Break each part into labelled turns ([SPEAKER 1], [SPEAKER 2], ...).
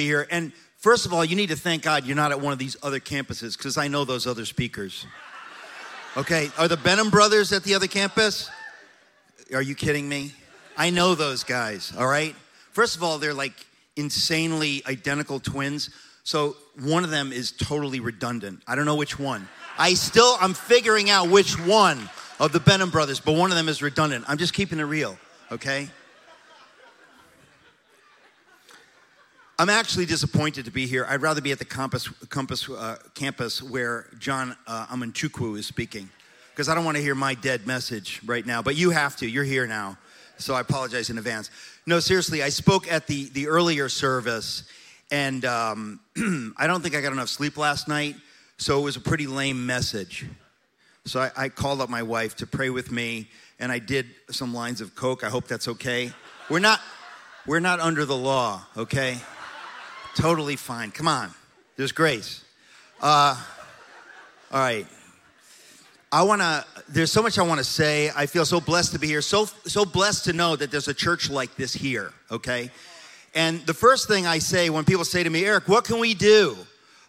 [SPEAKER 1] be here. And first of all, you need to thank God you're not at one of these other campuses because I know those other speakers. Okay, are the Benham brothers at the other campus? Are you kidding me? I know those guys, all right? First of all, they're like insanely identical twins. So one of them is totally redundant. I don't know which one. I still, I'm figuring out which one of the Benham brothers, but one of them is redundant. I'm just keeping it real, okay? I'm actually disappointed to be here. I'd rather be at the campus, campus, uh, campus where John uh, Amanchukwu is speaking because I don't want to hear my dead message right now. But you have to. You're here now. So I apologize in advance. No, seriously, I spoke at the, the earlier service and um, I don't think I got enough sleep last night. So it was a pretty lame message. So I, I called up my wife to pray with me and I did some lines of Coke. I hope that's okay. We're not, we're not under the law, okay? Totally fine. Come on. There's grace. Uh, all right. I want to, there's so much I want to say. I feel so blessed to be here. So, so blessed to know that there's a church like this here, okay? And the first thing I say when people say to me, Eric, what can we do?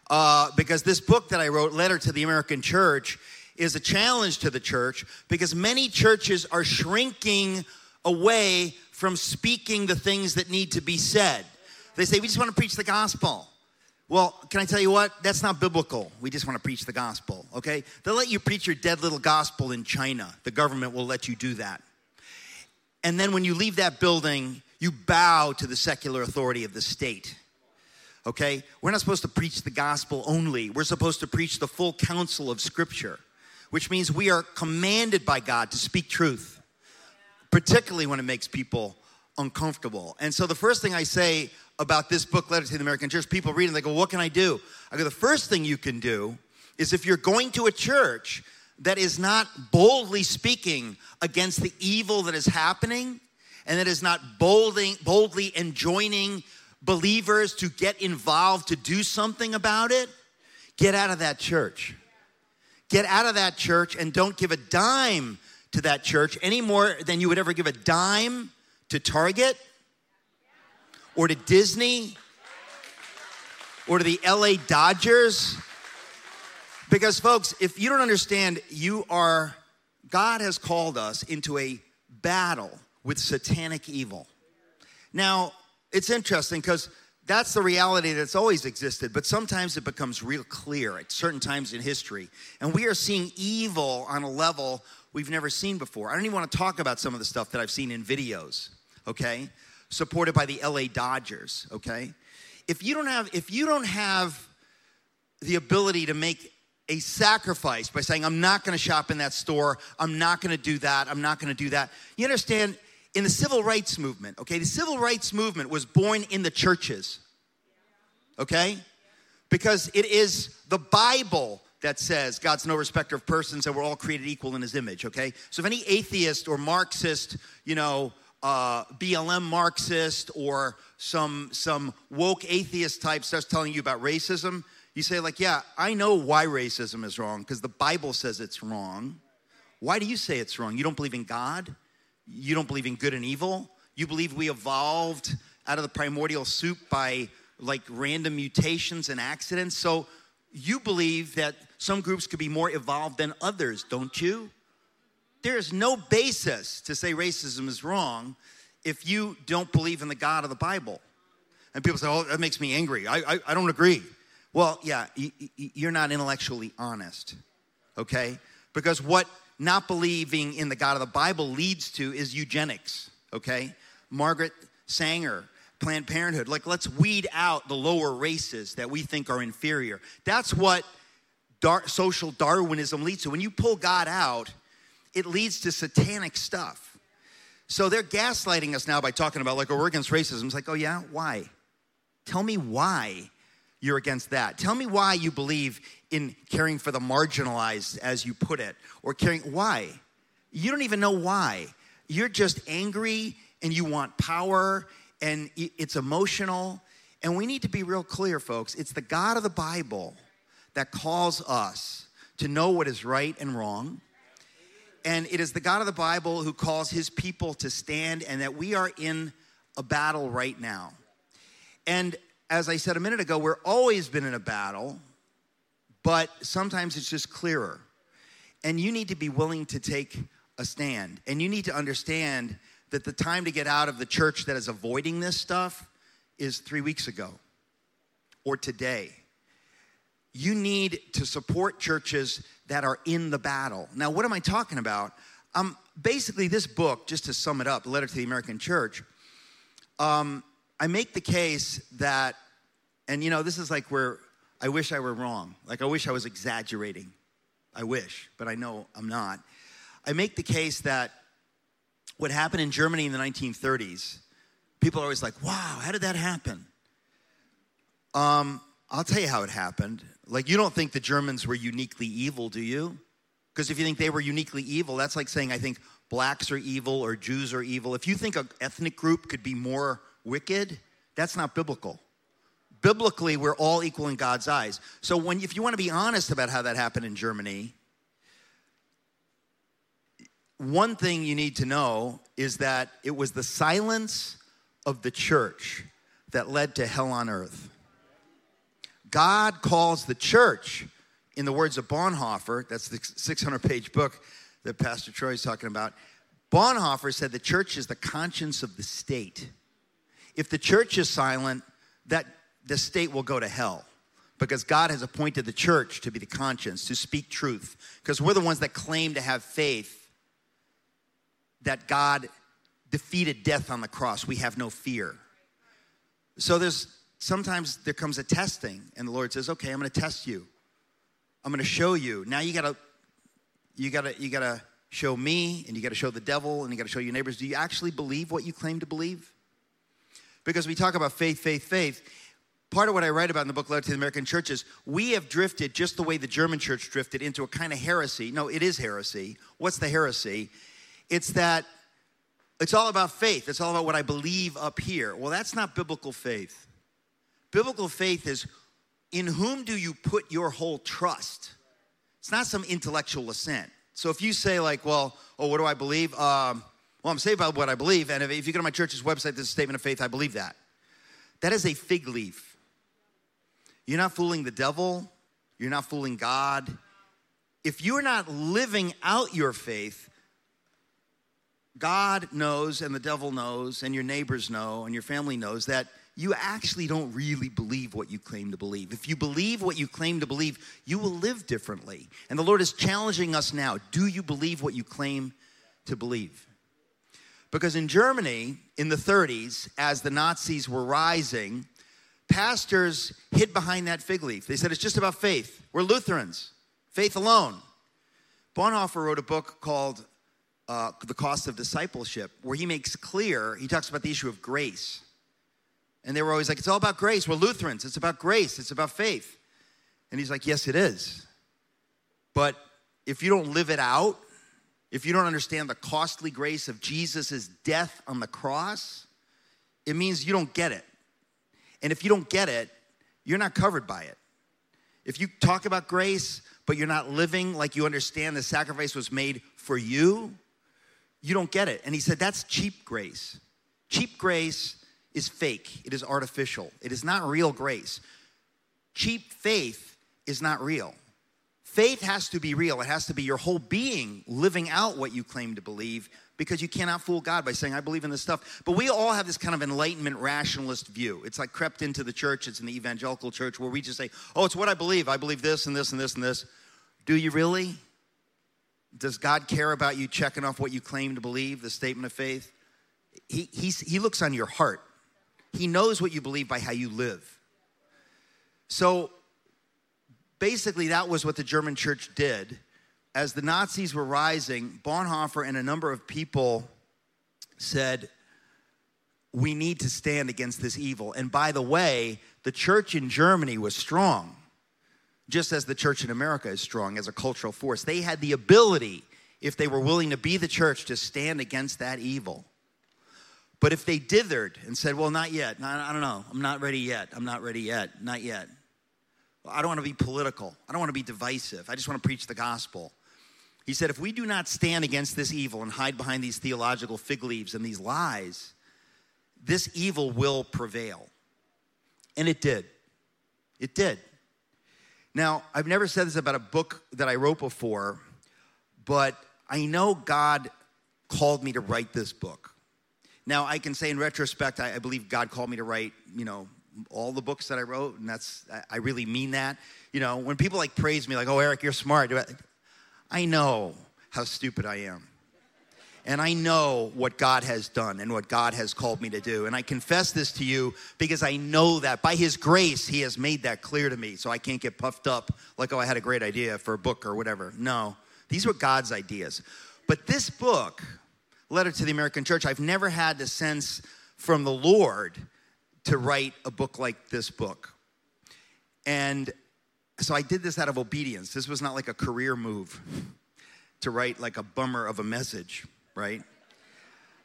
[SPEAKER 1] Uh, because this book that I wrote, Letter to the American Church, is a challenge to the church because many churches are shrinking away from speaking the things that need to be said. They say, we just want to preach the gospel. Well, can I tell you what? That's not biblical. We just want to preach the gospel, okay? They'll let you preach your dead little gospel in China. The government will let you do that. And then when you leave that building, you bow to the secular authority of the state. Okay? We're not supposed to preach the gospel only. We're supposed to preach the full counsel of Scripture, which means we are commanded by God to speak truth, particularly when it makes people uncomfortable. And so the first thing I say about this book, Letter to the American Church. People read it and they go, What can I do? I go, The first thing you can do is if you're going to a church that is not boldly speaking against the evil that is happening and that is not bolding, boldly enjoining believers to get involved to do something about it, get out of that church. Get out of that church and don't give a dime to that church any more than you would ever give a dime to Target or to Disney or to the LA Dodgers. Because, folks, if you don't understand, you are, God has called us into a battle with satanic evil. Now, it's interesting because that's the reality that's always existed, but sometimes it becomes real clear at certain times in history. And we are seeing evil on a level we've never seen before. I don't even want to talk about some of the stuff that I've seen in videos, okay? Supported by the LA Dodgers, okay? If you don't have if you don't have the ability to make a sacrifice by saying I'm not going to shop in that store, I'm not going to do that, I'm not going to do that. You understand in the civil rights movement, okay? The civil rights movement was born in the churches. Okay? Because it is the Bible that says God's no respecter of persons and we're all created equal in his image, okay? So if any atheist or Marxist, you know, uh, BLM Marxist or some, some woke atheist type starts telling you about racism, you say, like, yeah, I know why racism is wrong because the Bible says it's wrong. Why do you say it's wrong? You don't believe in God? You don't believe in good and evil? You believe we evolved out of the primordial soup by like random mutations and accidents? So you believe that some groups could be more evolved than others, don't you? There is no basis to say racism is wrong if you don't believe in the God of the Bible. And people say, oh, that makes me angry. I, I, I don't agree. Well, yeah, you're not intellectually honest, okay? Because what not believing in the God of the Bible leads to is eugenics, okay? Margaret Sanger, Planned Parenthood. Like, let's weed out the lower races that we think are inferior. That's what dar- social Darwinism leads to. When you pull God out, it leads to satanic stuff. So they're gaslighting us now by talking about, like, oh, we're against racism. It's like, oh, yeah? Why? Tell me why you're against that. Tell me why you believe in caring for the marginalized, as you put it, or caring. Why? You don't even know why. You're just angry and you want power and it's emotional. And we need to be real clear, folks. It's the God of the Bible that calls us to know what is right and wrong and it is the God of the Bible who calls his people to stand, and that we are in a battle right now. And as I said a minute ago, we're always been in a battle, but sometimes it's just clearer. And you need to be willing to take a stand. And you need to understand that the time to get out of the church that is avoiding this stuff is three weeks ago or today. You need to support churches that are in the battle. Now, what am I talking about? Um, basically, this book, just to sum it up, Letter to the American Church, um, I make the case that, and you know, this is like where I wish I were wrong. Like, I wish I was exaggerating. I wish, but I know I'm not. I make the case that what happened in Germany in the 1930s, people are always like, wow, how did that happen? Um, I'll tell you how it happened. Like, you don't think the Germans were uniquely evil, do you? Because if you think they were uniquely evil, that's like saying, I think blacks are evil or Jews are evil. If you think an ethnic group could be more wicked, that's not biblical. Biblically, we're all equal in God's eyes. So, when, if you want to be honest about how that happened in Germany, one thing you need to know is that it was the silence of the church that led to hell on earth. God calls the church, in the words of Bonhoeffer, that's the 600 page book that Pastor Troy is talking about. Bonhoeffer said the church is the conscience of the state. If the church is silent, that the state will go to hell because God has appointed the church to be the conscience, to speak truth, because we're the ones that claim to have faith that God defeated death on the cross. We have no fear. So there's sometimes there comes a testing, and the Lord says, Okay, I'm gonna test you. I'm gonna show you. Now you gotta, you gotta, you gotta show me, and you gotta show the devil, and you gotta show your neighbors. Do you actually believe what you claim to believe? Because we talk about faith, faith, faith. Part of what I write about in the book Letter to the American Church is we have drifted just the way the German church drifted into a kind of heresy. No, it is heresy. What's the heresy? It's that it's all about faith. It's all about what I believe up here. Well, that's not biblical faith. Biblical faith is in whom do you put your whole trust? It's not some intellectual assent. So if you say, like, well, oh, what do I believe? Um, well, I'm saved by what I believe. And if, if you go to my church's website, there's a statement of faith, I believe that. That is a fig leaf. You're not fooling the devil, you're not fooling God. If you're not living out your faith, God knows, and the devil knows, and your neighbors know, and your family knows that you actually don't really believe what you claim to believe. If you believe what you claim to believe, you will live differently. And the Lord is challenging us now do you believe what you claim to believe? Because in Germany in the 30s, as the Nazis were rising, pastors hid behind that fig leaf. They said it's just about faith. We're Lutherans, faith alone. Bonhoeffer wrote a book called uh, The Cost of Discipleship, where he makes clear, he talks about the issue of grace. And they were always like, it's all about grace. We're Lutherans. It's about grace. It's about faith. And he's like, yes, it is. But if you don't live it out, if you don't understand the costly grace of Jesus' death on the cross, it means you don't get it. And if you don't get it, you're not covered by it. If you talk about grace, but you're not living like you understand the sacrifice was made for you, you don't get it. And he said, that's cheap grace. Cheap grace is fake, it is artificial, it is not real grace. Cheap faith is not real. Faith has to be real. It has to be your whole being living out what you claim to believe because you cannot fool God by saying, I believe in this stuff. But we all have this kind of enlightenment rationalist view. It's like crept into the church, it's in the evangelical church where we just say, oh, it's what I believe. I believe this and this and this and this. Do you really? Does God care about you checking off what you claim to believe, the statement of faith? He, he looks on your heart. He knows what you believe by how you live. So basically, that was what the German church did. As the Nazis were rising, Bonhoeffer and a number of people said, We need to stand against this evil. And by the way, the church in Germany was strong, just as the church in America is strong as a cultural force. They had the ability, if they were willing to be the church, to stand against that evil. But if they dithered and said, well, not yet, I don't know, I'm not ready yet, I'm not ready yet, not yet. Well, I don't want to be political, I don't want to be divisive, I just want to preach the gospel. He said, if we do not stand against this evil and hide behind these theological fig leaves and these lies, this evil will prevail. And it did. It did. Now, I've never said this about a book that I wrote before, but I know God called me to write this book. Now, I can say in retrospect, I, I believe God called me to write, you know, all the books that I wrote, and that's, I really mean that. You know, when people like praise me, like, oh, Eric, you're smart, I know how stupid I am. And I know what God has done and what God has called me to do. And I confess this to you because I know that by His grace, He has made that clear to me. So I can't get puffed up like, oh, I had a great idea for a book or whatever. No, these were God's ideas. But this book, Letter to the American Church, I've never had the sense from the Lord to write a book like this book. And so I did this out of obedience. This was not like a career move to write like a bummer of a message right?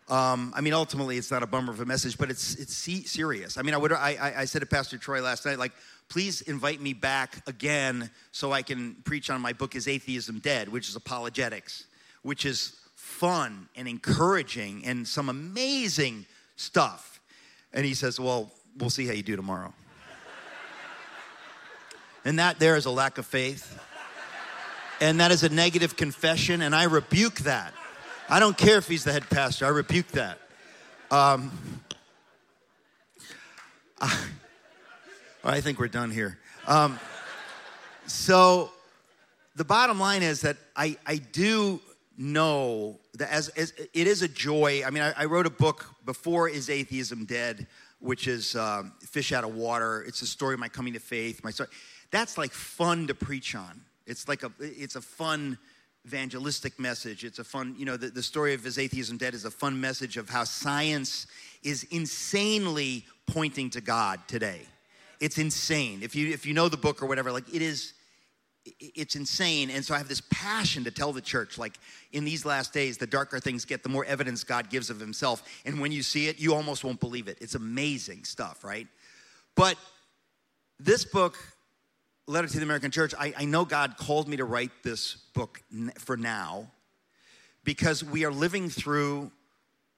[SPEAKER 1] Um, I mean, ultimately, it's not a bummer of a message, but it's it's serious. I mean, I would I, I said to Pastor Troy last night, like, please invite me back again so I can preach on my book "Is Atheism Dead," which is apologetics, which is fun and encouraging and some amazing stuff. And he says, "Well, we'll see how you do tomorrow." and that there is a lack of faith, and that is a negative confession, and I rebuke that. I don't care if he's the head pastor. I rebuke that. Um, I, I think we're done here. Um, so the bottom line is that I, I do know that as, as it is a joy. I mean, I, I, wrote a book before Is Atheism Dead, which is um, Fish Out of Water. It's the story of my coming to faith. My story. That's like fun to preach on. It's like a it's a fun evangelistic message. It's a fun, you know, the, the story of Is Atheism Dead is a fun message of how science is insanely pointing to God today. It's insane. If you if you know the book or whatever, like it is it's insane. And so I have this passion to tell the church, like in these last days, the darker things get, the more evidence God gives of himself. And when you see it, you almost won't believe it. It's amazing stuff, right? But this book letter to the American church, I, I know God called me to write this book for now because we are living through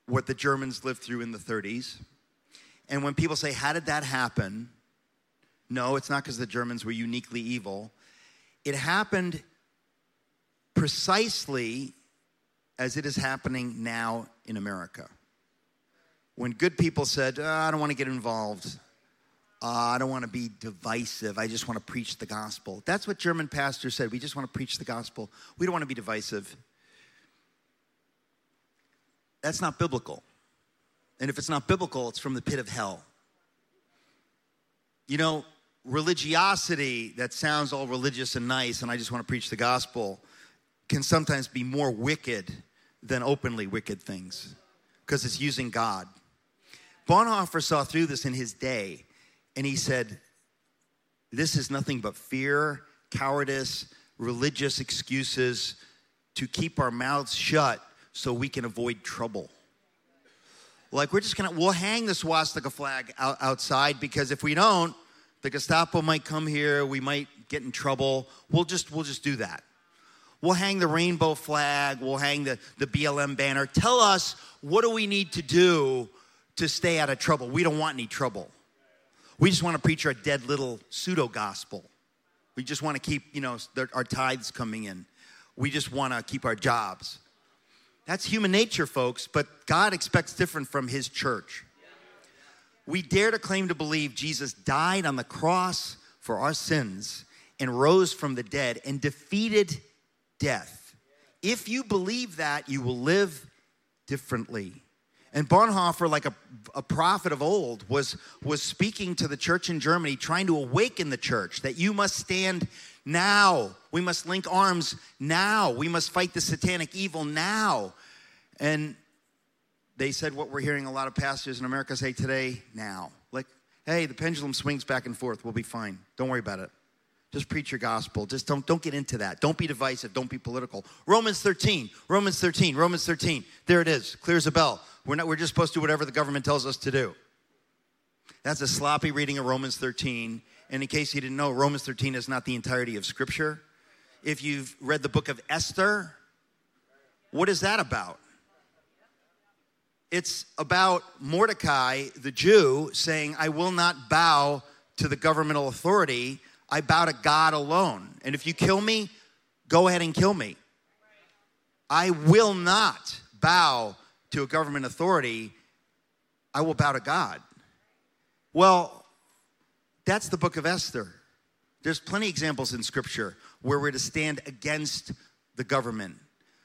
[SPEAKER 1] what the Germans lived through in the 30s. And when people say, How did that happen? No, it's not because the Germans were uniquely evil. It happened precisely as it is happening now in America. When good people said, oh, I don't want to get involved, uh, I don't want to be divisive. I just want to preach the gospel. That's what German pastors said. We just want to preach the gospel. We don't want to be divisive. That's not biblical. And if it's not biblical, it's from the pit of hell. You know, religiosity that sounds all religious and nice, and I just want to preach the gospel, can sometimes be more wicked than openly wicked things because it's using God. Bonhoeffer saw through this in his day and he said, This is nothing but fear, cowardice, religious excuses to keep our mouths shut so we can avoid trouble. Like, we're just gonna, we'll hang the swastika flag out, outside because if we don't, the Gestapo might come here, we might get in trouble. We'll just, we'll just do that. We'll hang the rainbow flag, we'll hang the, the BLM banner. Tell us what do we need to do to stay out of trouble? We don't want any trouble. We just want to preach our dead little pseudo gospel. We just want to keep, you know, our tithes coming in. We just want to keep our jobs. That's human nature, folks, but God expects different from His church. We dare to claim to believe Jesus died on the cross for our sins and rose from the dead and defeated death. If you believe that, you will live differently. And Bonhoeffer, like a, a prophet of old, was, was speaking to the church in Germany, trying to awaken the church that you must stand now. We must link arms now. We must fight the satanic evil now. And they said what we're hearing a lot of pastors in America say today now. Like, hey, the pendulum swings back and forth. We'll be fine. Don't worry about it. Just preach your gospel. Just don't, don't get into that. Don't be divisive. Don't be political. Romans 13, Romans 13, Romans 13. There it is. Clears a bell. We're, not, we're just supposed to do whatever the government tells us to do. That's a sloppy reading of Romans 13. And in case you didn't know, Romans 13 is not the entirety of Scripture. If you've read the book of Esther, what is that about? It's about Mordecai, the Jew, saying, I will not bow to the governmental authority. I bow to God alone. And if you kill me, go ahead and kill me. I will not bow to a government authority. I will bow to God. Well, that's the book of Esther. There's plenty of examples in scripture where we're to stand against the government.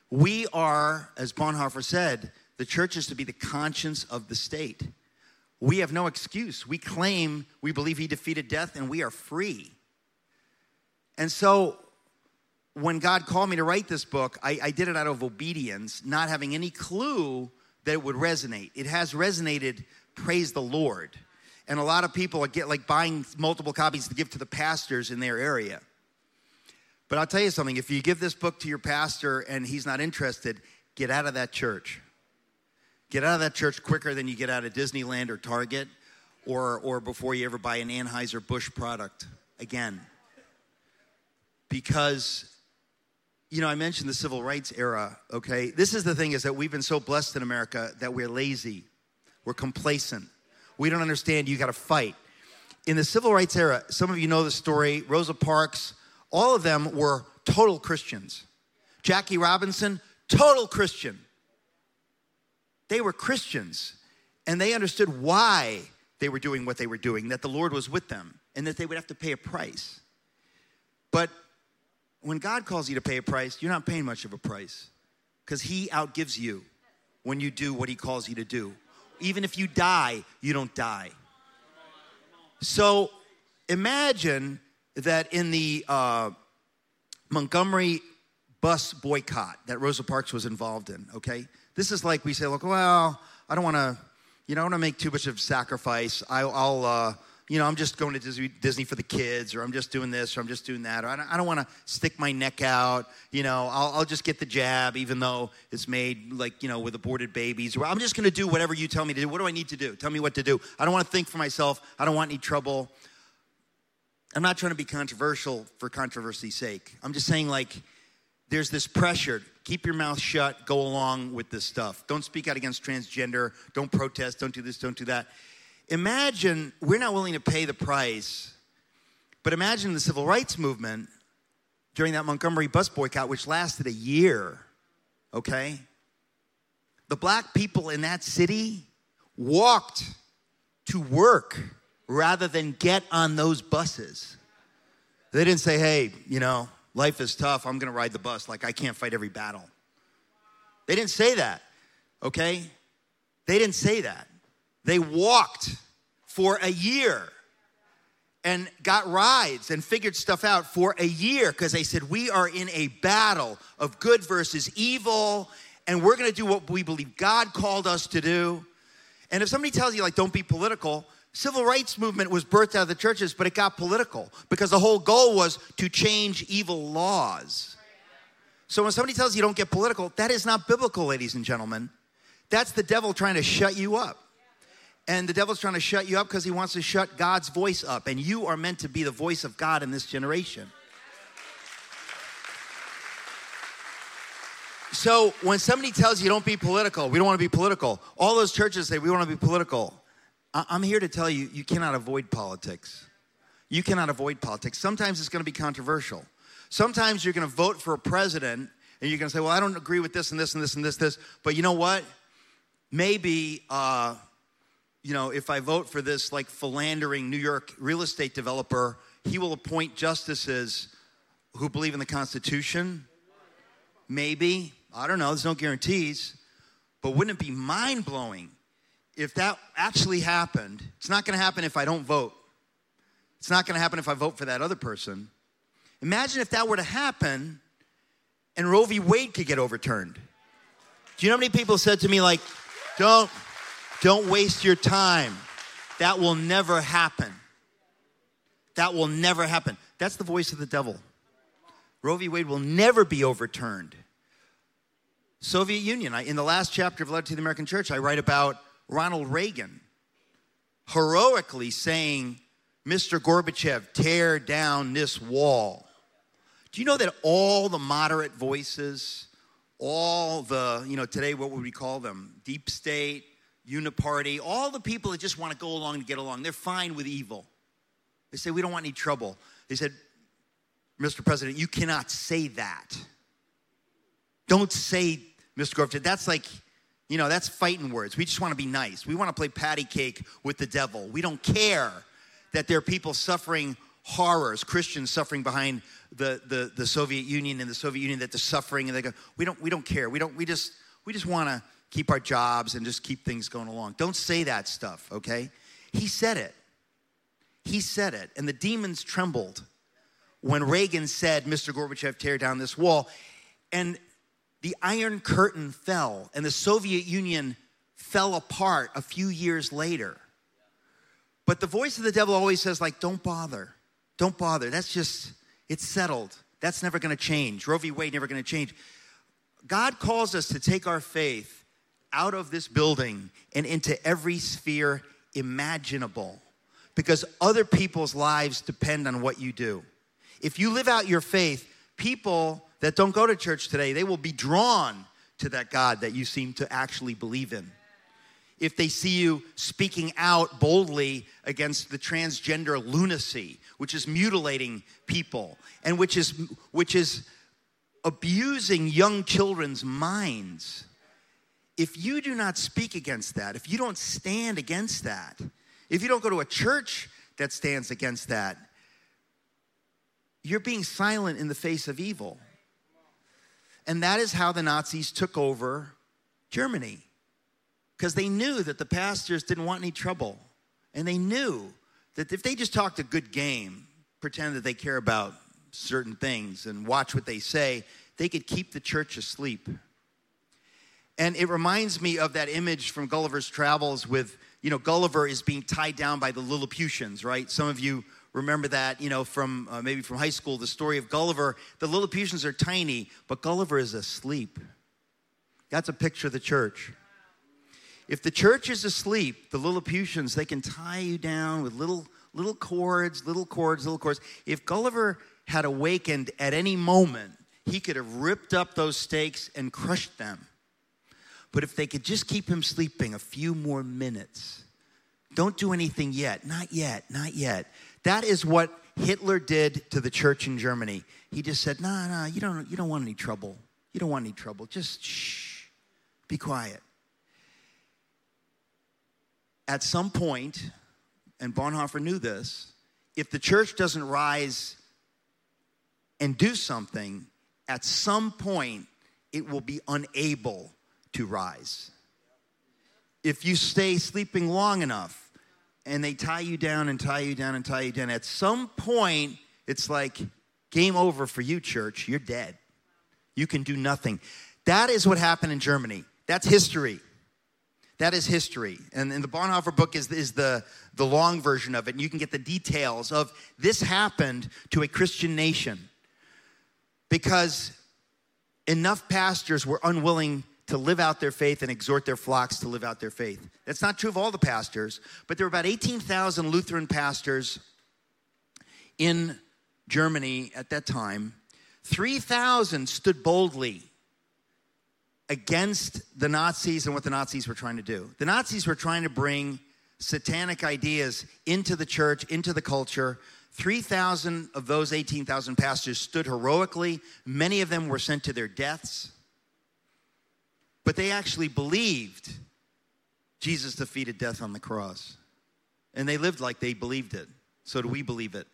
[SPEAKER 1] We are, as Bonhoeffer said, the church is to be the conscience of the state. We have no excuse. We claim we believe he defeated death and we are free. And so when God called me to write this book, I, I, did it out of obedience, not having any clue that it would resonate. It has resonated, praise the Lord. And a lot of people get like buying multiple copies to give to the pastors in their area. But I'll tell you something if you give this book to your pastor and he's not interested, get out of that church. Get out of that church quicker than you get out of Disneyland or Target or, or before you ever buy an Anheuser-Busch product again. Because you know, I mentioned the civil rights era, okay? This is the thing is that we've been so blessed in America that we're lazy. We're complacent. We don't understand you got to fight. In the civil rights era, some of you know the story, Rosa Parks, all of them were total Christians. Jackie Robinson, total Christian. They were Christians and they understood why they were doing what they were doing, that the Lord was with them and that they would have to pay a price. But when God calls you to pay a price, you're not paying much of a price because He outgives you when you do what He calls you to do. Even if you die, you don't die. So imagine that in the uh, Montgomery bus boycott that Rosa Parks was involved in, okay? This is like we say, look, well, I don't want to, you know, I want to make too much of sacrifice. I, will uh, you know, I'm just going to Disney, Disney, for the kids, or I'm just doing this, or I'm just doing that, or I don't, don't want to stick my neck out. You know, I'll, I'll, just get the jab, even though it's made like, you know, with aborted babies. Or I'm just going to do whatever you tell me to do. What do I need to do? Tell me what to do. I don't want to think for myself. I don't want any trouble. I'm not trying to be controversial for controversy's sake. I'm just saying, like, there's this pressure. Keep your mouth shut. Go along with this stuff. Don't speak out against transgender. Don't protest. Don't do this. Don't do that imagine we're not willing to pay the price, but imagine the civil rights movement during that Montgomery bus boycott, which lasted a year, okay? The black people in that city walked to work rather than get on those buses. They didn't say, hey, you know, life is tough, I'm gonna ride the bus, like I can't fight every battle. They didn't say that, okay? They didn't say that. They walked for a year and got rides and figured stuff out for a year because they said, We are in a battle of good versus evil, and we're gonna do what we believe God called us to do. And if somebody tells you, like, don't be political, civil rights movement was birthed out of the churches, but it got political because the whole goal was to change evil laws. So when somebody tells you don't get political, that is not biblical, ladies and gentlemen. That's the devil trying to shut you up. And the devil's trying to shut you up because he wants to shut God's voice up. And you are meant to be the voice of God in this generation. So when somebody tells you don't be political, we don't want to be political, all those churches say we want to be political. I'm here to tell you, you cannot avoid politics. You cannot avoid politics. Sometimes it's going to be controversial. Sometimes you're going to vote for a president and you're going to say, well, I don't agree with this and this and this and this, this. But you know what? Maybe uh, you know, if I vote for this like philandering New York real estate developer, he will appoint justices who believe in the Constitution. Maybe. I don't know. There's no guarantees. But wouldn't it be mind blowing if that actually happened? It's not going to happen if I don't vote. It's not going to happen if I vote for that other person. Imagine if that were to happen and Roe v. Wade could get overturned. Do you know how many people said to me, like, don't, don't waste your time. That will never happen. That will never happen. That's the voice of the devil. Roe v. Wade will never be overturned. Soviet Union. I, in the last chapter of Letter to the American Church, I write about Ronald Reagan heroically saying, Mr. Gorbachev, tear down this wall. Do you know that all the moderate voices, all the, you know, today, what would we call them? Deep state, uniparty, all the people that just want to go along to get along, they're fine with evil. They say, We don't want any trouble. They said, Mr. President, you cannot say that. Don't say, Mr. Gorbachev, that's like, you know, that's fighting words. We just want to be nice. We want to play patty cake with the devil. We don't care that there are people suffering horrors, Christians suffering behind the, the, the Soviet Union and the Soviet Union that they're suffering, and they go, we don't, we don't care. We don't, we just, we just want to keep our jobs and just keep things going along. Don't say that stuff, okay? He said it. He said it. And the demons trembled when Reagan said, Mr. Gorbachev, tear down this wall. And the Iron Curtain fell, and the Soviet Union fell apart a few years later. But the voice of the devil always says, like, don't bother. Don't bother. That's just, it's settled. That's never gonna change. Roe v. Wade never gonna change. God calls us to take our faith out of this building and into every sphere imaginable because other people's lives depend on what you do. If you live out your faith, people that don't go to church today, they will be drawn to that God that you seem to actually believe in. If they see you speaking out boldly against the transgender lunacy, which is mutilating people and which is which is abusing young children's minds if you do not speak against that, if you don't stand against that, if you don't go to a church that stands against that, you're being silent in the face of evil. And that is how the Nazis took over Germany. Because they knew that the pastors didn't want any trouble. And they knew that if they just talked a good game, pretend that they care about certain things and watch what they say, they could keep the church asleep. And it reminds me of that image from Gulliver's Travels with, you know, Gulliver is being tied down by the Lilliputians, right? Some of you remember that, you know, from uh, maybe from high school, the story of Gulliver. The Lilliputians are tiny, but Gulliver is asleep. That's a picture of the church. If the church is asleep, the Lilliputians, they can tie you down with little little cords, little cords, little cords. If Gulliver had awakened at any moment, he could have ripped up those stakes and crushed them. But if they could just keep him sleeping a few more minutes, don't do anything yet, not yet, not yet. That is what Hitler did to the church in Germany. He just said, "No, nah, no, nah, you don't, you don't want any trouble. You don't want any trouble. Just shh, be quiet." At some point, and Bonhoeffer knew this, if the church doesn't rise and do something, at some point it will be unable to rise. If you stay sleeping long enough and they tie you down and tie you down and tie you down, at some point, it's like game over for you, church. You're dead. You can do nothing. That is what happened in Germany. That's history. That is history. And, and the Bonhoeffer book is, is the, the long version of it. And you can get the details of this happened to a Christian nation because enough pastors were unwilling to live out their faith and exhort their flocks to live out their faith. That's not true of all the pastors, but there were about 18,000 Lutheran pastors in Germany at that time. 3,000 stood boldly against the Nazis and what the Nazis were trying to do. The Nazis were trying to bring satanic ideas into the church, into the culture. 3,000 of those 18,000 pastors stood heroically. Many of them were sent to their deaths. But they actually believed Jesus defeated death on the cross. And they lived like they believed it. So do we believe it?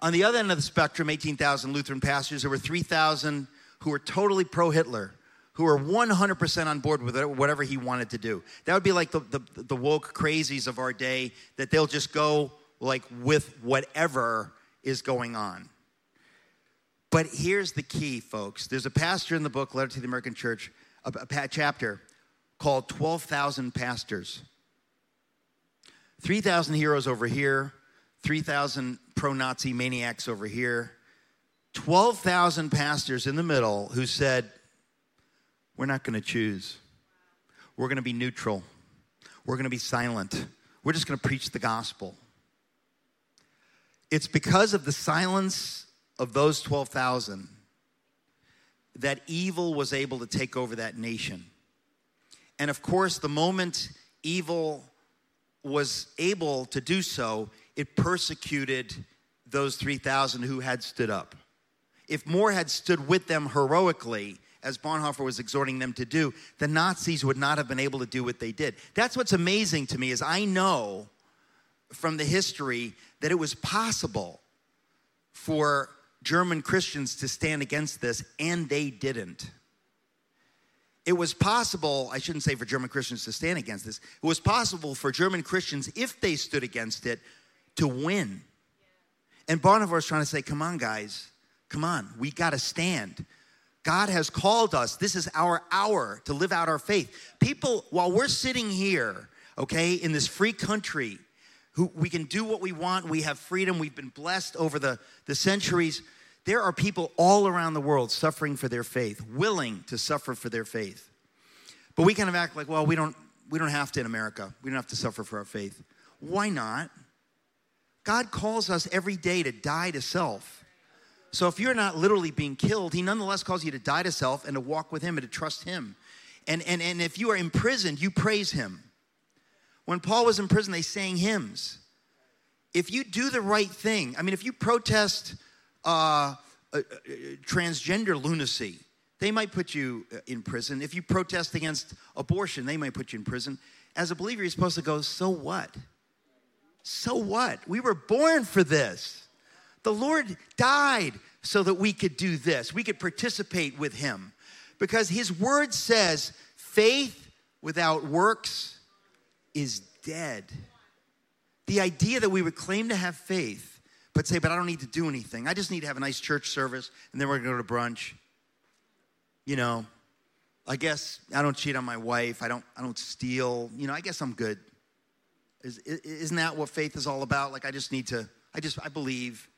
[SPEAKER 1] On the other end of the spectrum, 18,000 Lutheran pastors, there were 3,000 who were totally pro Hitler, who were 100% on board with whatever he wanted to do. That would be like the, the, the woke crazies of our day, that they'll just go like with whatever is going on. But here's the key, folks. There's a pastor in the book, Letter to the American Church, a, a chapter called 12,000 Pastors. 3,000 heroes over here, 3,000 pro Nazi maniacs over here, 12,000 pastors in the middle who said, We're not going to choose. We're going to be neutral. We're going to be silent. We're just going to preach the gospel. It's because of the silence of those 12,000 that evil was able to take over that nation. And of course, the moment evil was able to do so, it persecuted those 3,000 who had stood up. If more had stood with them heroically, as Bonhoeffer was exhorting them to do, the Nazis would not have been able to do what they did. That's what's amazing to me is I know from the history that it was possible for German Christians to stand against this, and they didn't. It was possible, I shouldn't say for German Christians to stand against this, it was possible for German Christians, if they stood against it, to win. And was trying to say, come on, guys, come on, we got to stand. God has called us. This is our hour to live out our faith. People, while we're sitting here, okay, in this free country, who we can do what we want, we have freedom, we've been blessed over the, the centuries. There are people all around the world suffering for their faith, willing to suffer for their faith. But we kind of act like, well, we don't, we don't have to in America. We don't have to suffer for our faith. Why not? God calls us every day to die to self. So if you're not literally being killed, he nonetheless calls you to die to self and to walk with him and to trust him. And, and, and if you are imprisoned, you praise him. When Paul was in prison, they sang hymns. If you do the right thing, I mean, if you protest uh, uh, uh, transgender lunacy, they might put you uh, in prison. If you protest against abortion, they might put you in prison. As a believer, you're supposed to go, so what? So what? We were born for this. The Lord died so that we could do this. We could participate with Him. Because His word says, faith without works is dead. The idea that we would claim to have faith, but say, but I don't need to do anything. I just need to have a nice church service, and then we're gonna go to brunch. You know, I guess I don't cheat on my wife. I don't, I don't steal. You know, I guess I'm good. Is, isn't that what faith is all about? Like, I just need to, I just, I believe.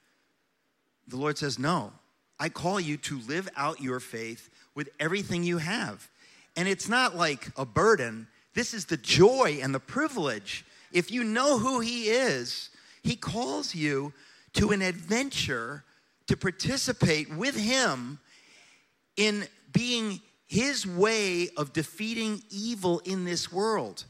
[SPEAKER 1] The Lord says, no. I call you to live out your faith with everything you have. And it's not like a burden, this is the joy and the privilege. If you know who He is, He calls you to an adventure to participate with Him in being His way of defeating evil in this world.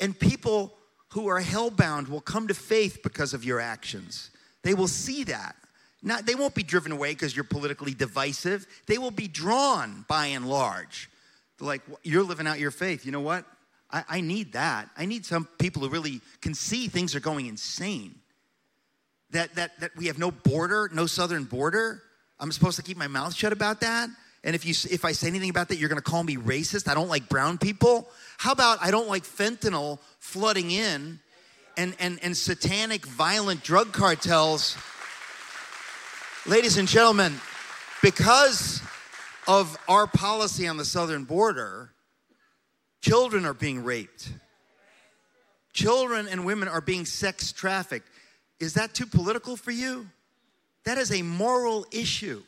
[SPEAKER 1] And people who are hellbound will come to faith because of your actions. They will see that. Not, they won't be driven away because you're politically divisive. They will be drawn by and large. Like, you're living out your faith. You know what? I, I need that. I need some people who really can see things are going insane. That, that, that we have no border, no southern border. I'm supposed to keep my mouth shut about that. And if, you, if I say anything about that, you're gonna call me racist. I don't like brown people. How about I don't like fentanyl flooding in and, and, and satanic violent drug cartels? Ladies and gentlemen, because of our policy on the southern border, Children are being raped. Children and women are being sex trafficked. Is that too political for you? That is a moral issue.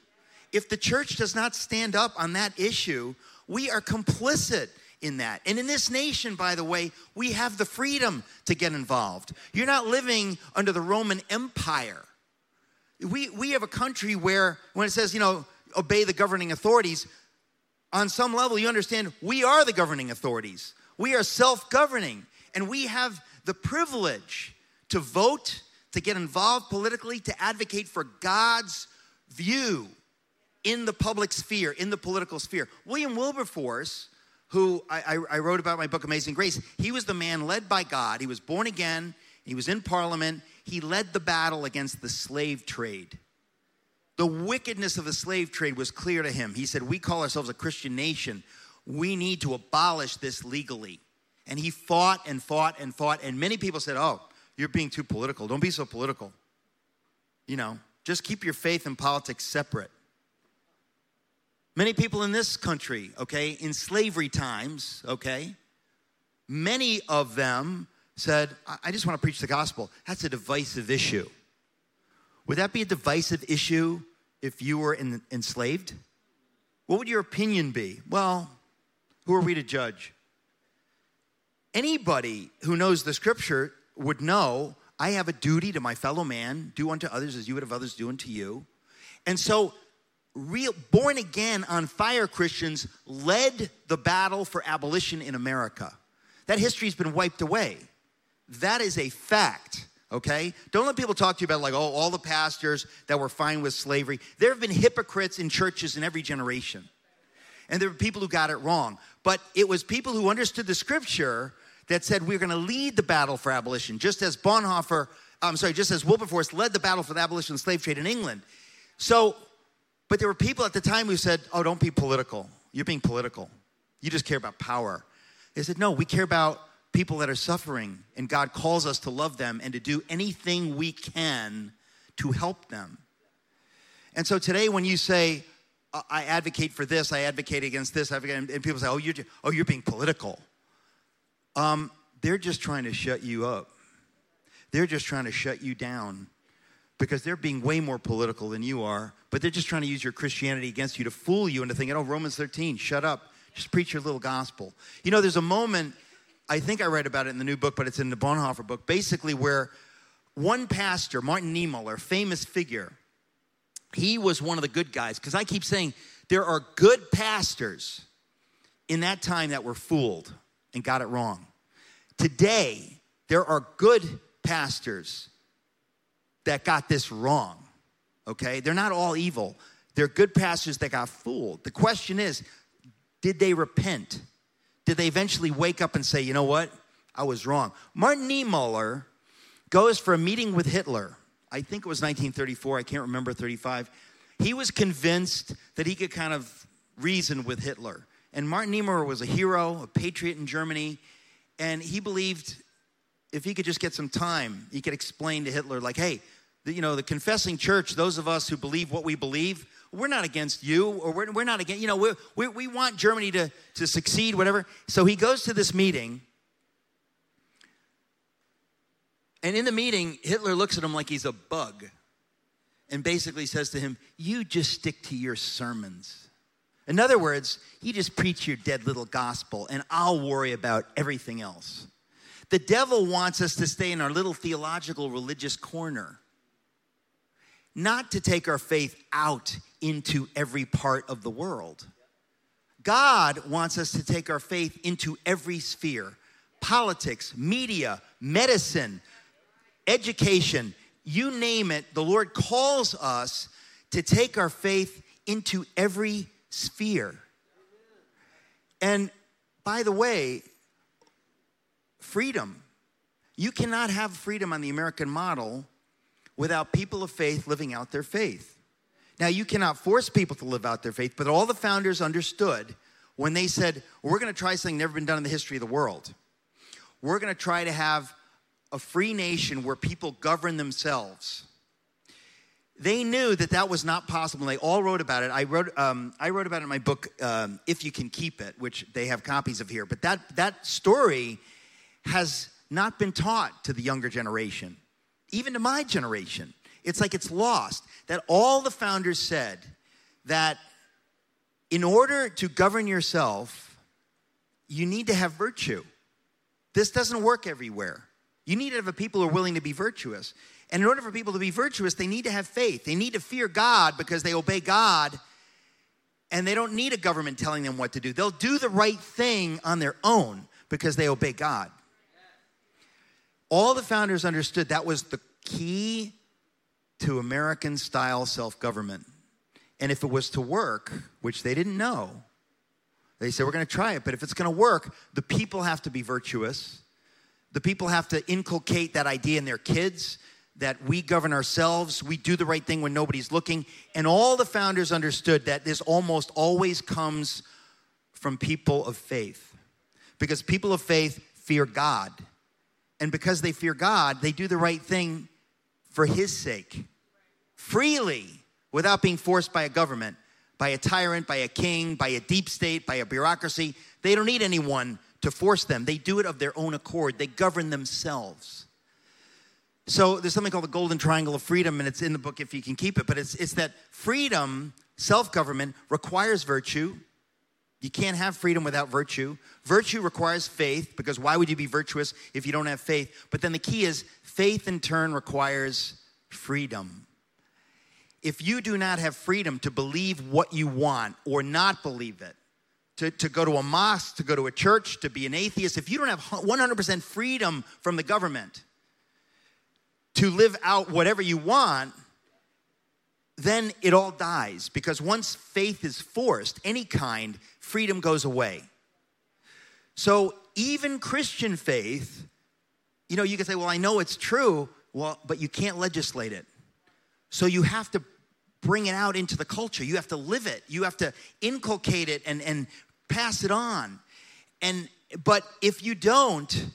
[SPEAKER 1] If the church does not stand up on that issue, we are complicit in that. And in this nation, by the way, we have the freedom to get involved. You're not living under the Roman Empire. We, we have a country where, when it says, you know, obey the governing authorities, on some level, you understand we are the governing authorities. We are self governing, and we have the privilege to vote, to get involved politically, to advocate for God's view in the public sphere, in the political sphere. William Wilberforce, who I, I, wrote about in my book Amazing Grace, he was the man led by God. He was born again, he was in Parliament, he led the battle against the slave trade. The wickedness of the slave trade was clear to him. He said, We call ourselves a Christian nation. We need to abolish this legally. And he fought and fought and fought. And many people said, Oh, you're being too political. Don't be so political. You know, just keep your faith and politics separate. Many people in this country, okay, in slavery times, okay, many of them said, I just want to preach the gospel. That's a divisive issue. Would that be a divisive issue if you were in, enslaved? What would your opinion be? Well, who are we to judge? Anybody who knows the scripture would know I have a duty to my fellow man, do unto others as you would have others do unto you. And so, real born again on fire Christians led the battle for abolition in America. That history's been wiped away. That is a fact okay? Don't let people talk to you about, like, oh, all the pastors that were fine with slavery. There have been hypocrites in churches in every generation. And there were people who got it wrong. But it was people who understood the scripture that said we're going to lead the battle for abolition, just as Bonhoeffer, I'm sorry, just as Wilberforce led the battle for the abolition of slave trade in England. So, but there were people at the time who said, oh, don't be political. You're being political. You just care about power. They said, no, we care about people that are suffering, and God calls us to love them and to do anything we can to help them. And so today, when you say, I advocate for this, I advocate against this, and people say, oh, you're, oh, you're being political. Um, they're just trying to shut you up. They're just trying to shut you down because they're being way more political than you are, but they're just trying to use your Christianity against you to fool you into thinking, oh, Romans 13, shut up. Just preach your little gospel. You know, there's a moment, I think I read about it in the new book, but it's in the Bonhoeffer book, basically where one pastor, Martin Niemöller, famous figure, he was one of the good guys. Because I keep saying there are good pastors in that time that were fooled and got it wrong. Today, there are good pastors that got this wrong, okay? They're not all evil. They're good pastors that got fooled. The question is, did they repent? Did they eventually wake up and say, you know what? I was wrong. Martin Niemöller goes for a meeting with Hitler. I think it was 1934, I can't remember 35. He was convinced that he could kind of reason with Hitler. And Martin Niemöller was a hero, a patriot in Germany, and he believed if he could just get some time, he could explain to Hitler, like, hey, the, you know, the confessing church, those of us who believe what we believe, we're not against you, or we're, we're not against, you know, we we we want Germany to, to succeed, whatever. So he goes to this meeting, and in the meeting, Hitler looks at him like he's a bug and basically says to him, You just stick to your sermons. In other words, you just preach your dead little gospel and I'll worry about everything else. The devil wants us to stay in our little theological religious corner, not to take our faith out into every part of the world. God wants us to take our faith into every sphere politics, media, medicine, education, you name it. The Lord calls us to take our faith into every sphere. And by the way, freedom. You cannot have freedom on the American model without people of faith living out their faith. Now, you cannot force people to live out their faith, but all the founders understood when they said, We're going to try something never been done in the history of the world. We're going to try to have a free nation where people govern themselves they knew that that was not possible. They all wrote about it. I wrote, um, I wrote about it in my book, um, If You Can Keep It, which they have copies of here. But that, that story has not been taught to the younger generation, even to my generation. It's like it's lost. That all the founders said that in order to govern yourself, you need to have virtue. This doesn't work everywhere. You need to have a people who are willing to be virtuous. And in order for people to be virtuous, they need to have faith. They need to fear God because they obey God and they don't need a government telling them what to do. They'll do the right thing on their own because they obey God. All the founders understood that was the key to American style self government. And if it was to work, which they didn't know, they said, We're going to try it. But if it's going to work, the people have to be virtuous. The people have to inculcate that idea in their kids that we govern ourselves, we do the right thing when nobody's looking. And all the founders understood that this almost always comes from people of faith. Because people of faith fear God. And because they fear God, they do the right thing for His sake, freely, without being forced by a government, by a tyrant, by a king, by a deep state, by a bureaucracy. They don't need anyone to force them. They do it of their own accord, they govern themselves. So there's something called the golden triangle of freedom, and it's in the book if you can keep it. But it's, it's that freedom, self government, requires virtue. You can't have freedom without virtue. Virtue requires faith, because why would you be virtuous if you don't have faith? But then the key is faith in turn requires freedom. If you do not have freedom to believe what you want or not believe it, to, to go to a mosque, to go to a church, to be an atheist, if you don't have 100% freedom from the government, to live out whatever you want, then it all dies because once faith is forced, any kind, freedom goes away. So even Christian faith, you know, you can say, well, I know it's true, well, but you can't legislate it. So you have to bring it out into the culture. You have to live it. You have to inculcate it and, and pass it on. And but if you don't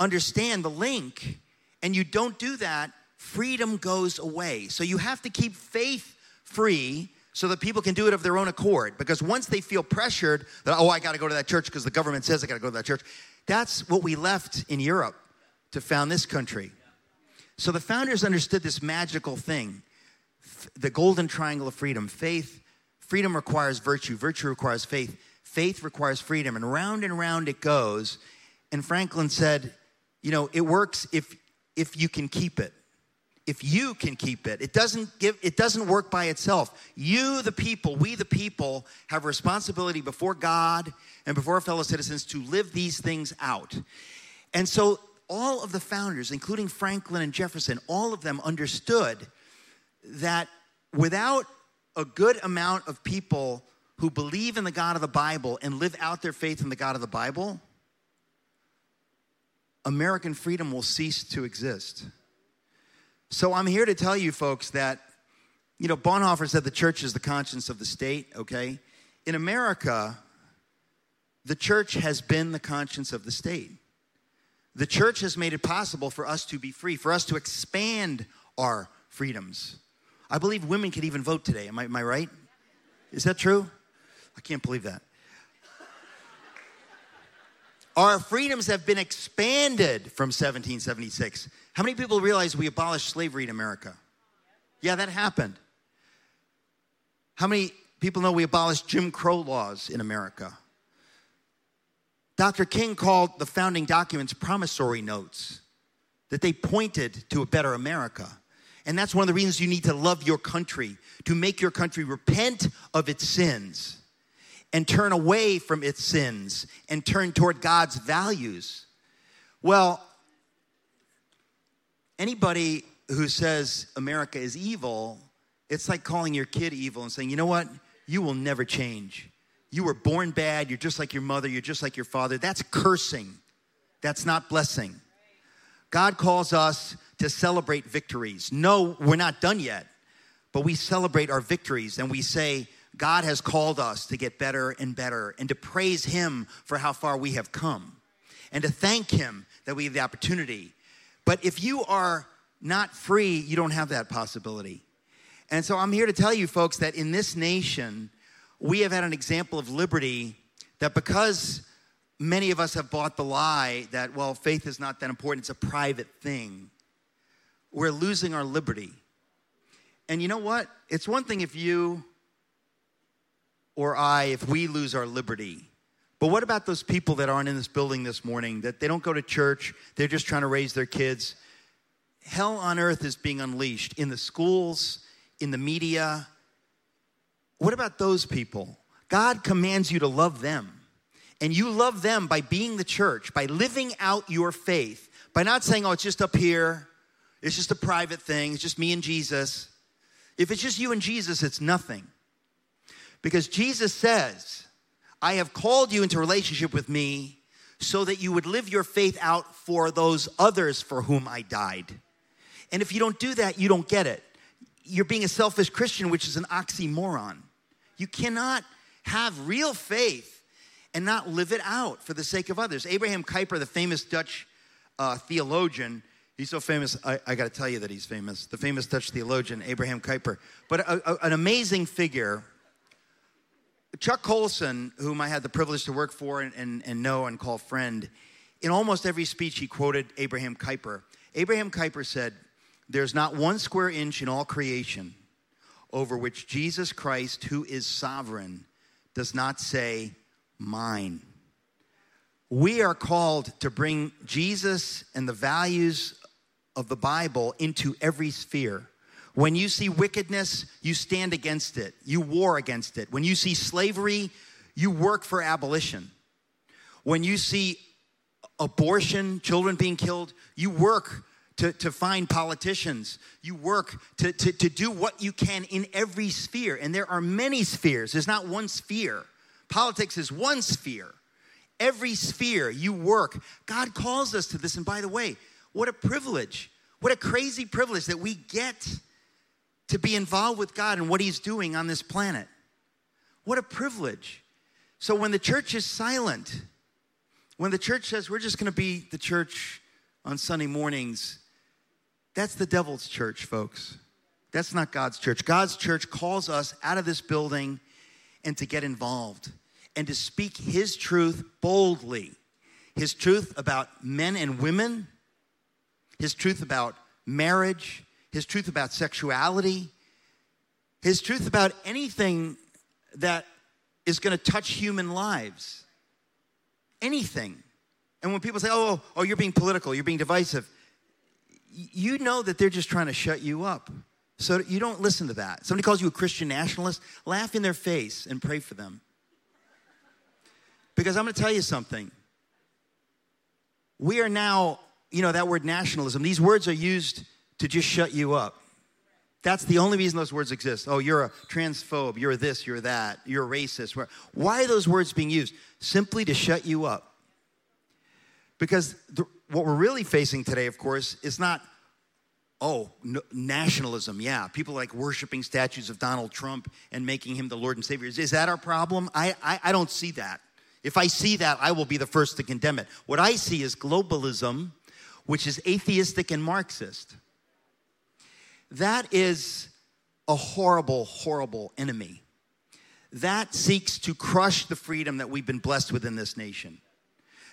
[SPEAKER 1] understand the link and you don't do that, freedom goes away. So you have to keep faith free so that people can do it of their own accord. Because once they feel pressured that, oh, I got to go to that church because the government says I got to go to that church, that's what we left in Europe to found this country. So the founders understood this magical thing the golden triangle of freedom faith, freedom requires virtue, virtue requires faith, faith requires freedom. And round and round it goes. And Franklin said, you know, it works if, if you can keep it. If you can keep it. It doesn't give it doesn't work by itself. You the people we the people have responsibility before god and before our fellow citizens to live these things out. And so all of the founders including franklin and jefferson all of them understood that without a good amount of people who believe in the god of the bible and live out their faith in the god of the bible american freedom will cease to exist so I'm here to tell you folks that, you know, Bonhoeffer said the church is the conscience of the state, okay? In America, the church has been the conscience of the state. The church has made it possible for us to be free, for us to expand our freedoms. I believe women can even vote today. Am I, am I right? Is that true? I can't believe that. Our freedoms have been expanded from 1776. How many people realize we abolished slavery in America? Yeah, that happened. How many people know we abolished Jim Crow laws in America? Dr. King called the founding documents promissory notes, that they pointed to a better America. And that's one of the reasons you need to love your country, to make your country repent of its sins and turn away from its sins and turn toward God's values. Well, anybody who says America is evil, it's like calling your kid evil and saying, you know what? You will never change. You were born bad. You're just like your mother. You're just like your father. That's cursing. That's not blessing. God calls us to celebrate victories. No, we're not done yet, but we celebrate our victories and we say, God has called us to get better and better and to praise Him for how far we have come and to thank Him that we have the opportunity. But if you are not free, you don't have that possibility. And so I'm here to tell you, folks, that in this nation, we have had an example of liberty that because many of us have bought the lie that, well, faith is not that important, it's a private thing, we're losing our liberty. And you know what? It's one thing if you or I if we lose our liberty. But what about those people that aren't in this building this morning, that they don't go to church, they're just trying to raise their kids? Hell on earth is being unleashed in the schools, in the media. What about those people? God commands you to love them. And you love them by being the church, by living out your faith, by not saying, oh, it's just up here, it's just a private thing, it's just me and Jesus. If it's just you and Jesus, it's nothing. Because Jesus says, I have called you into relationship with me so that you would live your faith out for those others for whom I died. And if you don't do that, you don't get it. You're being a selfish Christian, which is an oxymoron. You cannot have real faith and not live it out for the sake of others. Abraham Kuyper, the famous Dutch uh, theologian, he's so famous, I, I got to tell you that he's famous. The famous Dutch theologian, Abraham Kuyper. But a, a, an amazing figure Chuck Colson, whom I had the privilege to work for and, and, and know and call friend, in almost every speech he quoted Abraham Kuyper. Abraham Kuyper said, There's not one square inch in all creation over which Jesus Christ, who is sovereign, does not say, Mine. We are called to bring Jesus and the values of the Bible into every sphere. When you see wickedness, you stand against it, you war against it. When you see slavery, you work for abolition. When you see abortion, children being killed, you work to, to find politicians. You work to, to, to do what you can in every sphere. And there are many spheres, there's not one sphere. Politics is one sphere. Every sphere you work, God calls us to this. And by the way, what a privilege. What a crazy privilege that we get to be involved with God and what He's doing on this planet. What a privilege. So when the church is silent, when the church says we're just going to be the church on Sunday mornings, that's the devil's church, folks. That's not God's church. God's church calls us out of this building and to get involved and to speak His truth boldly. His truth about men and women, His truth about marriage, His truth about sexuality, His truth about anything that is going to touch human lives. Anything. And when people say, oh, oh, oh you're being political, you're being divisive, you know that they're just trying to shut you up. So you don't listen to that. Somebody calls you a Christian nationalist, laugh in their face and pray for them. Because I'm going to tell you something. We are now, you know, that word nationalism, these words are used to just shut you up. That's the only reason those words exist. Oh, you're a transphobe, you're this, you're that, you're racist. Why are those words being used? Simply to shut you up. Because the, what we're really facing today, of course, is not, oh, nationalism. Yeah, people like worshiping statues of Donald Trump and making him the Lord and Savior. Is, is that our problem? I, I, I don't see that. If I see that, I will be the first to condemn it. What I see is globalism, which is atheistic and Marxist. That is a horrible, horrible enemy. That seeks to crush the freedom that we've been blessed with in this nation.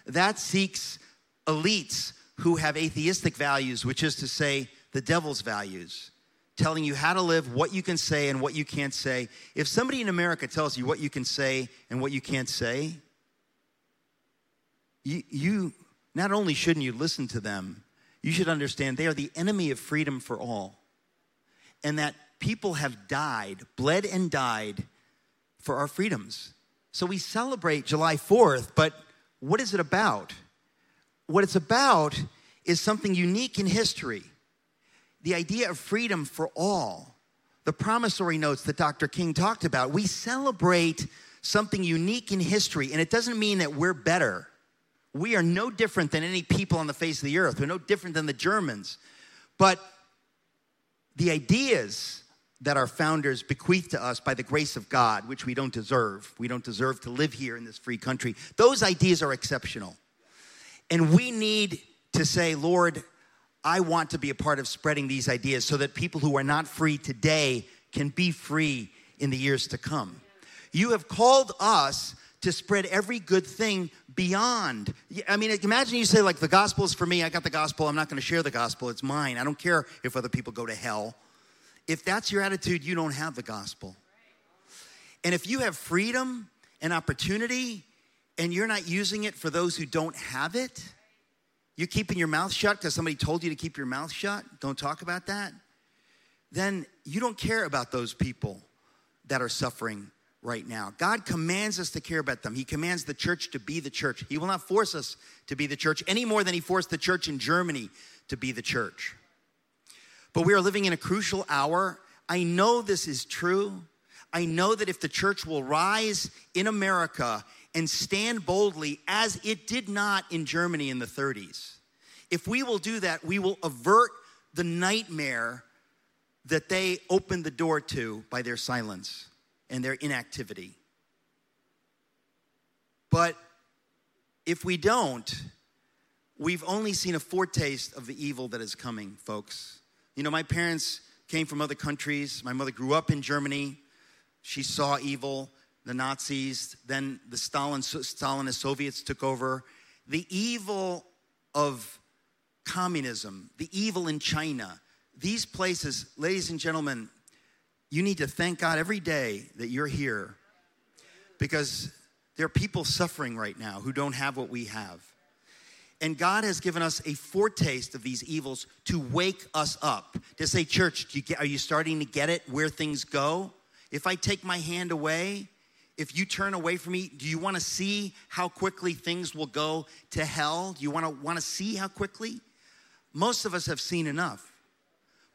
[SPEAKER 1] That seeks elites who have atheistic values, which is to say, the devil's values, telling you how to live, what you can say, and what you can't say. If somebody in America tells you what you can say and what you can't say, you, you not only shouldn't you listen to them, you should understand they are the enemy of freedom for all and that people have died, bled and died for our freedoms. So we celebrate July 4th, but what is it about? What it's about is something unique in history the idea of freedom for all. The promissory notes that Dr. King talked about. We celebrate something unique in history, and it doesn't mean that we're better. We are no different than any people on the face of the earth. We're no different than the Germans. But the ideas that our founders bequeathed to us by the grace of God, which we don't deserve, we don't deserve to live here in this free country, those ideas are exceptional. And we need to say, Lord, I want to be a part of spreading these ideas so that people who are not free today can be free in the years to come. You have called us to spread every good thing beyond. I mean, imagine you say, like, the gospel is for me. I got the gospel. I'm not going to share the gospel. It's mine. I don't care if other people go to hell. If that's your attitude, you don't have the gospel. And if you have freedom and opportunity and you're not using it for those who don't have it, you're keeping your mouth shut because somebody told you to keep your mouth shut, don't talk about that, then you don't care about those people that are suffering right now. God commands us to care about them. He commands the church to be the church. He will not force us to be the church any more than He forced the church in Germany to be the church. But we are living in a crucial hour. I know this is true. I know that if the church will rise in America and stand boldly as it did not in Germany in the 30s, if we will do that, we will avert the nightmare that they opened the door to by their silence and their inactivity. But if we don't, we've only seen a foretaste of the evil that is coming, folks. You know, my parents came from other countries. My mother grew up in Germany. She saw evil, the Nazis, then the Stalin, Stalinist Soviets took over. The evil of communism, the evil in China, these places, ladies and gentlemen, you need to thank God every day that you're here because there are people suffering right now who don't have what we have. And God has given us a foretaste of these evils to wake us up. To say, church, you get, are you starting to get it where things go? If I take my hand away, if you turn away from me, do you want to see how quickly things will go to hell? Do you want to want to see how quickly? most of us have seen enough,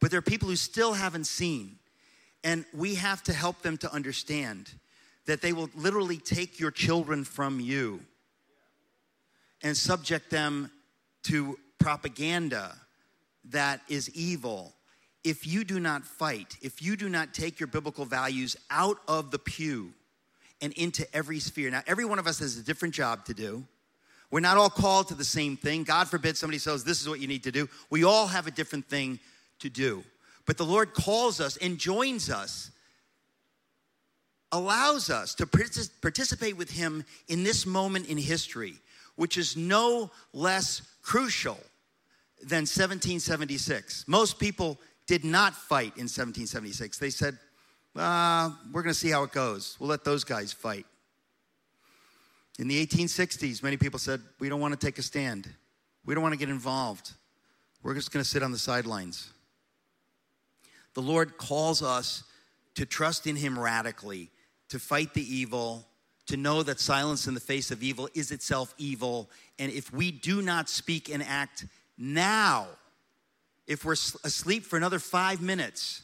[SPEAKER 1] but there are people who still haven't seen. And we have to help them to understand that they will literally take your children from you and subject them to propaganda that is evil. If you do not fight, if you do not take your biblical values out of the pew and into every sphere. Now, every one of us has a different job to do. We're not all called to the same thing. God forbid somebody says, This is what you need to do. We all have a different thing to do. But the Lord calls us and joins us, allows us to participate with Him in this moment in history, which is no less crucial than 1776. Most people did not fight in 1776. They said, uh, We're going to see how it goes. We'll let those guys fight. In the 1860s, many people said, We don't want to take a stand. We don't want to get involved. We're just going to sit on the sidelines. The Lord calls us to trust in Him radically, to fight the evil, to know that silence in the face of evil is itself evil. And if we do not speak and act now, if we're asleep for another five minutes,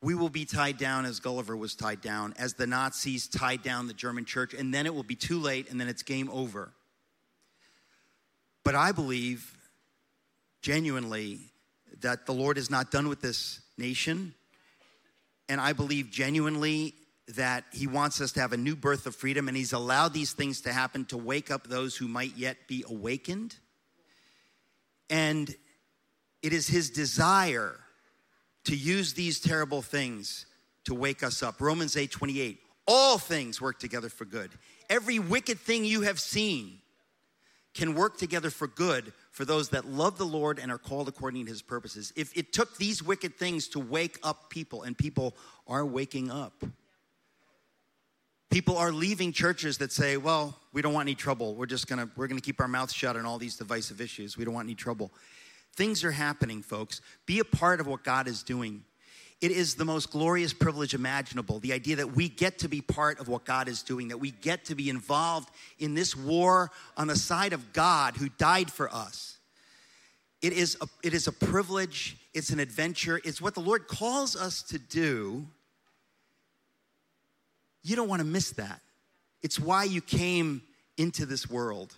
[SPEAKER 1] we will be tied down as Gulliver was tied down, as the Nazis tied down the German church, and then it will be too late, and then it's game over. But I believe genuinely that the Lord is not done with this nation. And I believe genuinely that He wants us to have a new birth of freedom, and He's allowed these things to happen to wake up those who might yet be awakened. And it is His desire to use these terrible things to wake us up. Romans 8 28. All things work together for good. Every wicked thing you have seen can work together for good for those that love the Lord and are called according to his purposes. If it took these wicked things to wake up people, and people are waking up, people are leaving churches that say, well, we don't want any trouble. We're just gonna, we're gonna keep our mouths shut on all these divisive issues. We don't want any trouble. Things are happening, folks. Be a part of what God is doing. It is the most glorious privilege imaginable. The idea that we get to be part of what God is doing, that we get to be involved in this war on the side of God who died for us. It is a, it is a privilege, it's an adventure, it's what the Lord calls us to do. You don't want to miss that. It's why you came into this world.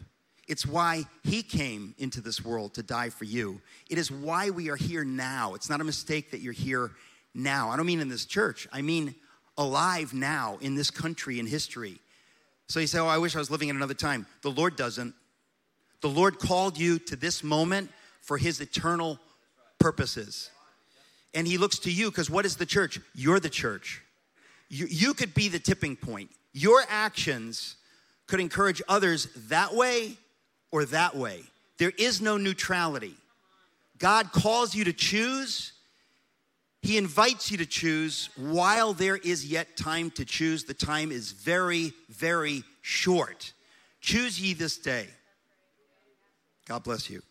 [SPEAKER 1] It's why he came into this world to die for you. It is why we are here now. It's not a mistake that you're here now. I don't mean in this church, I mean alive now in this country in history. So you say, Oh, I wish I was living in another time. The Lord doesn't. The Lord called you to this moment for his eternal purposes. And he looks to you because what is the church? You're the church. You, you could be the tipping point. Your actions could encourage others that way or that way. There is no neutrality. God calls you to choose he invites you to choose while there is yet time to choose. The time is very, very short. Choose ye this day. God bless you.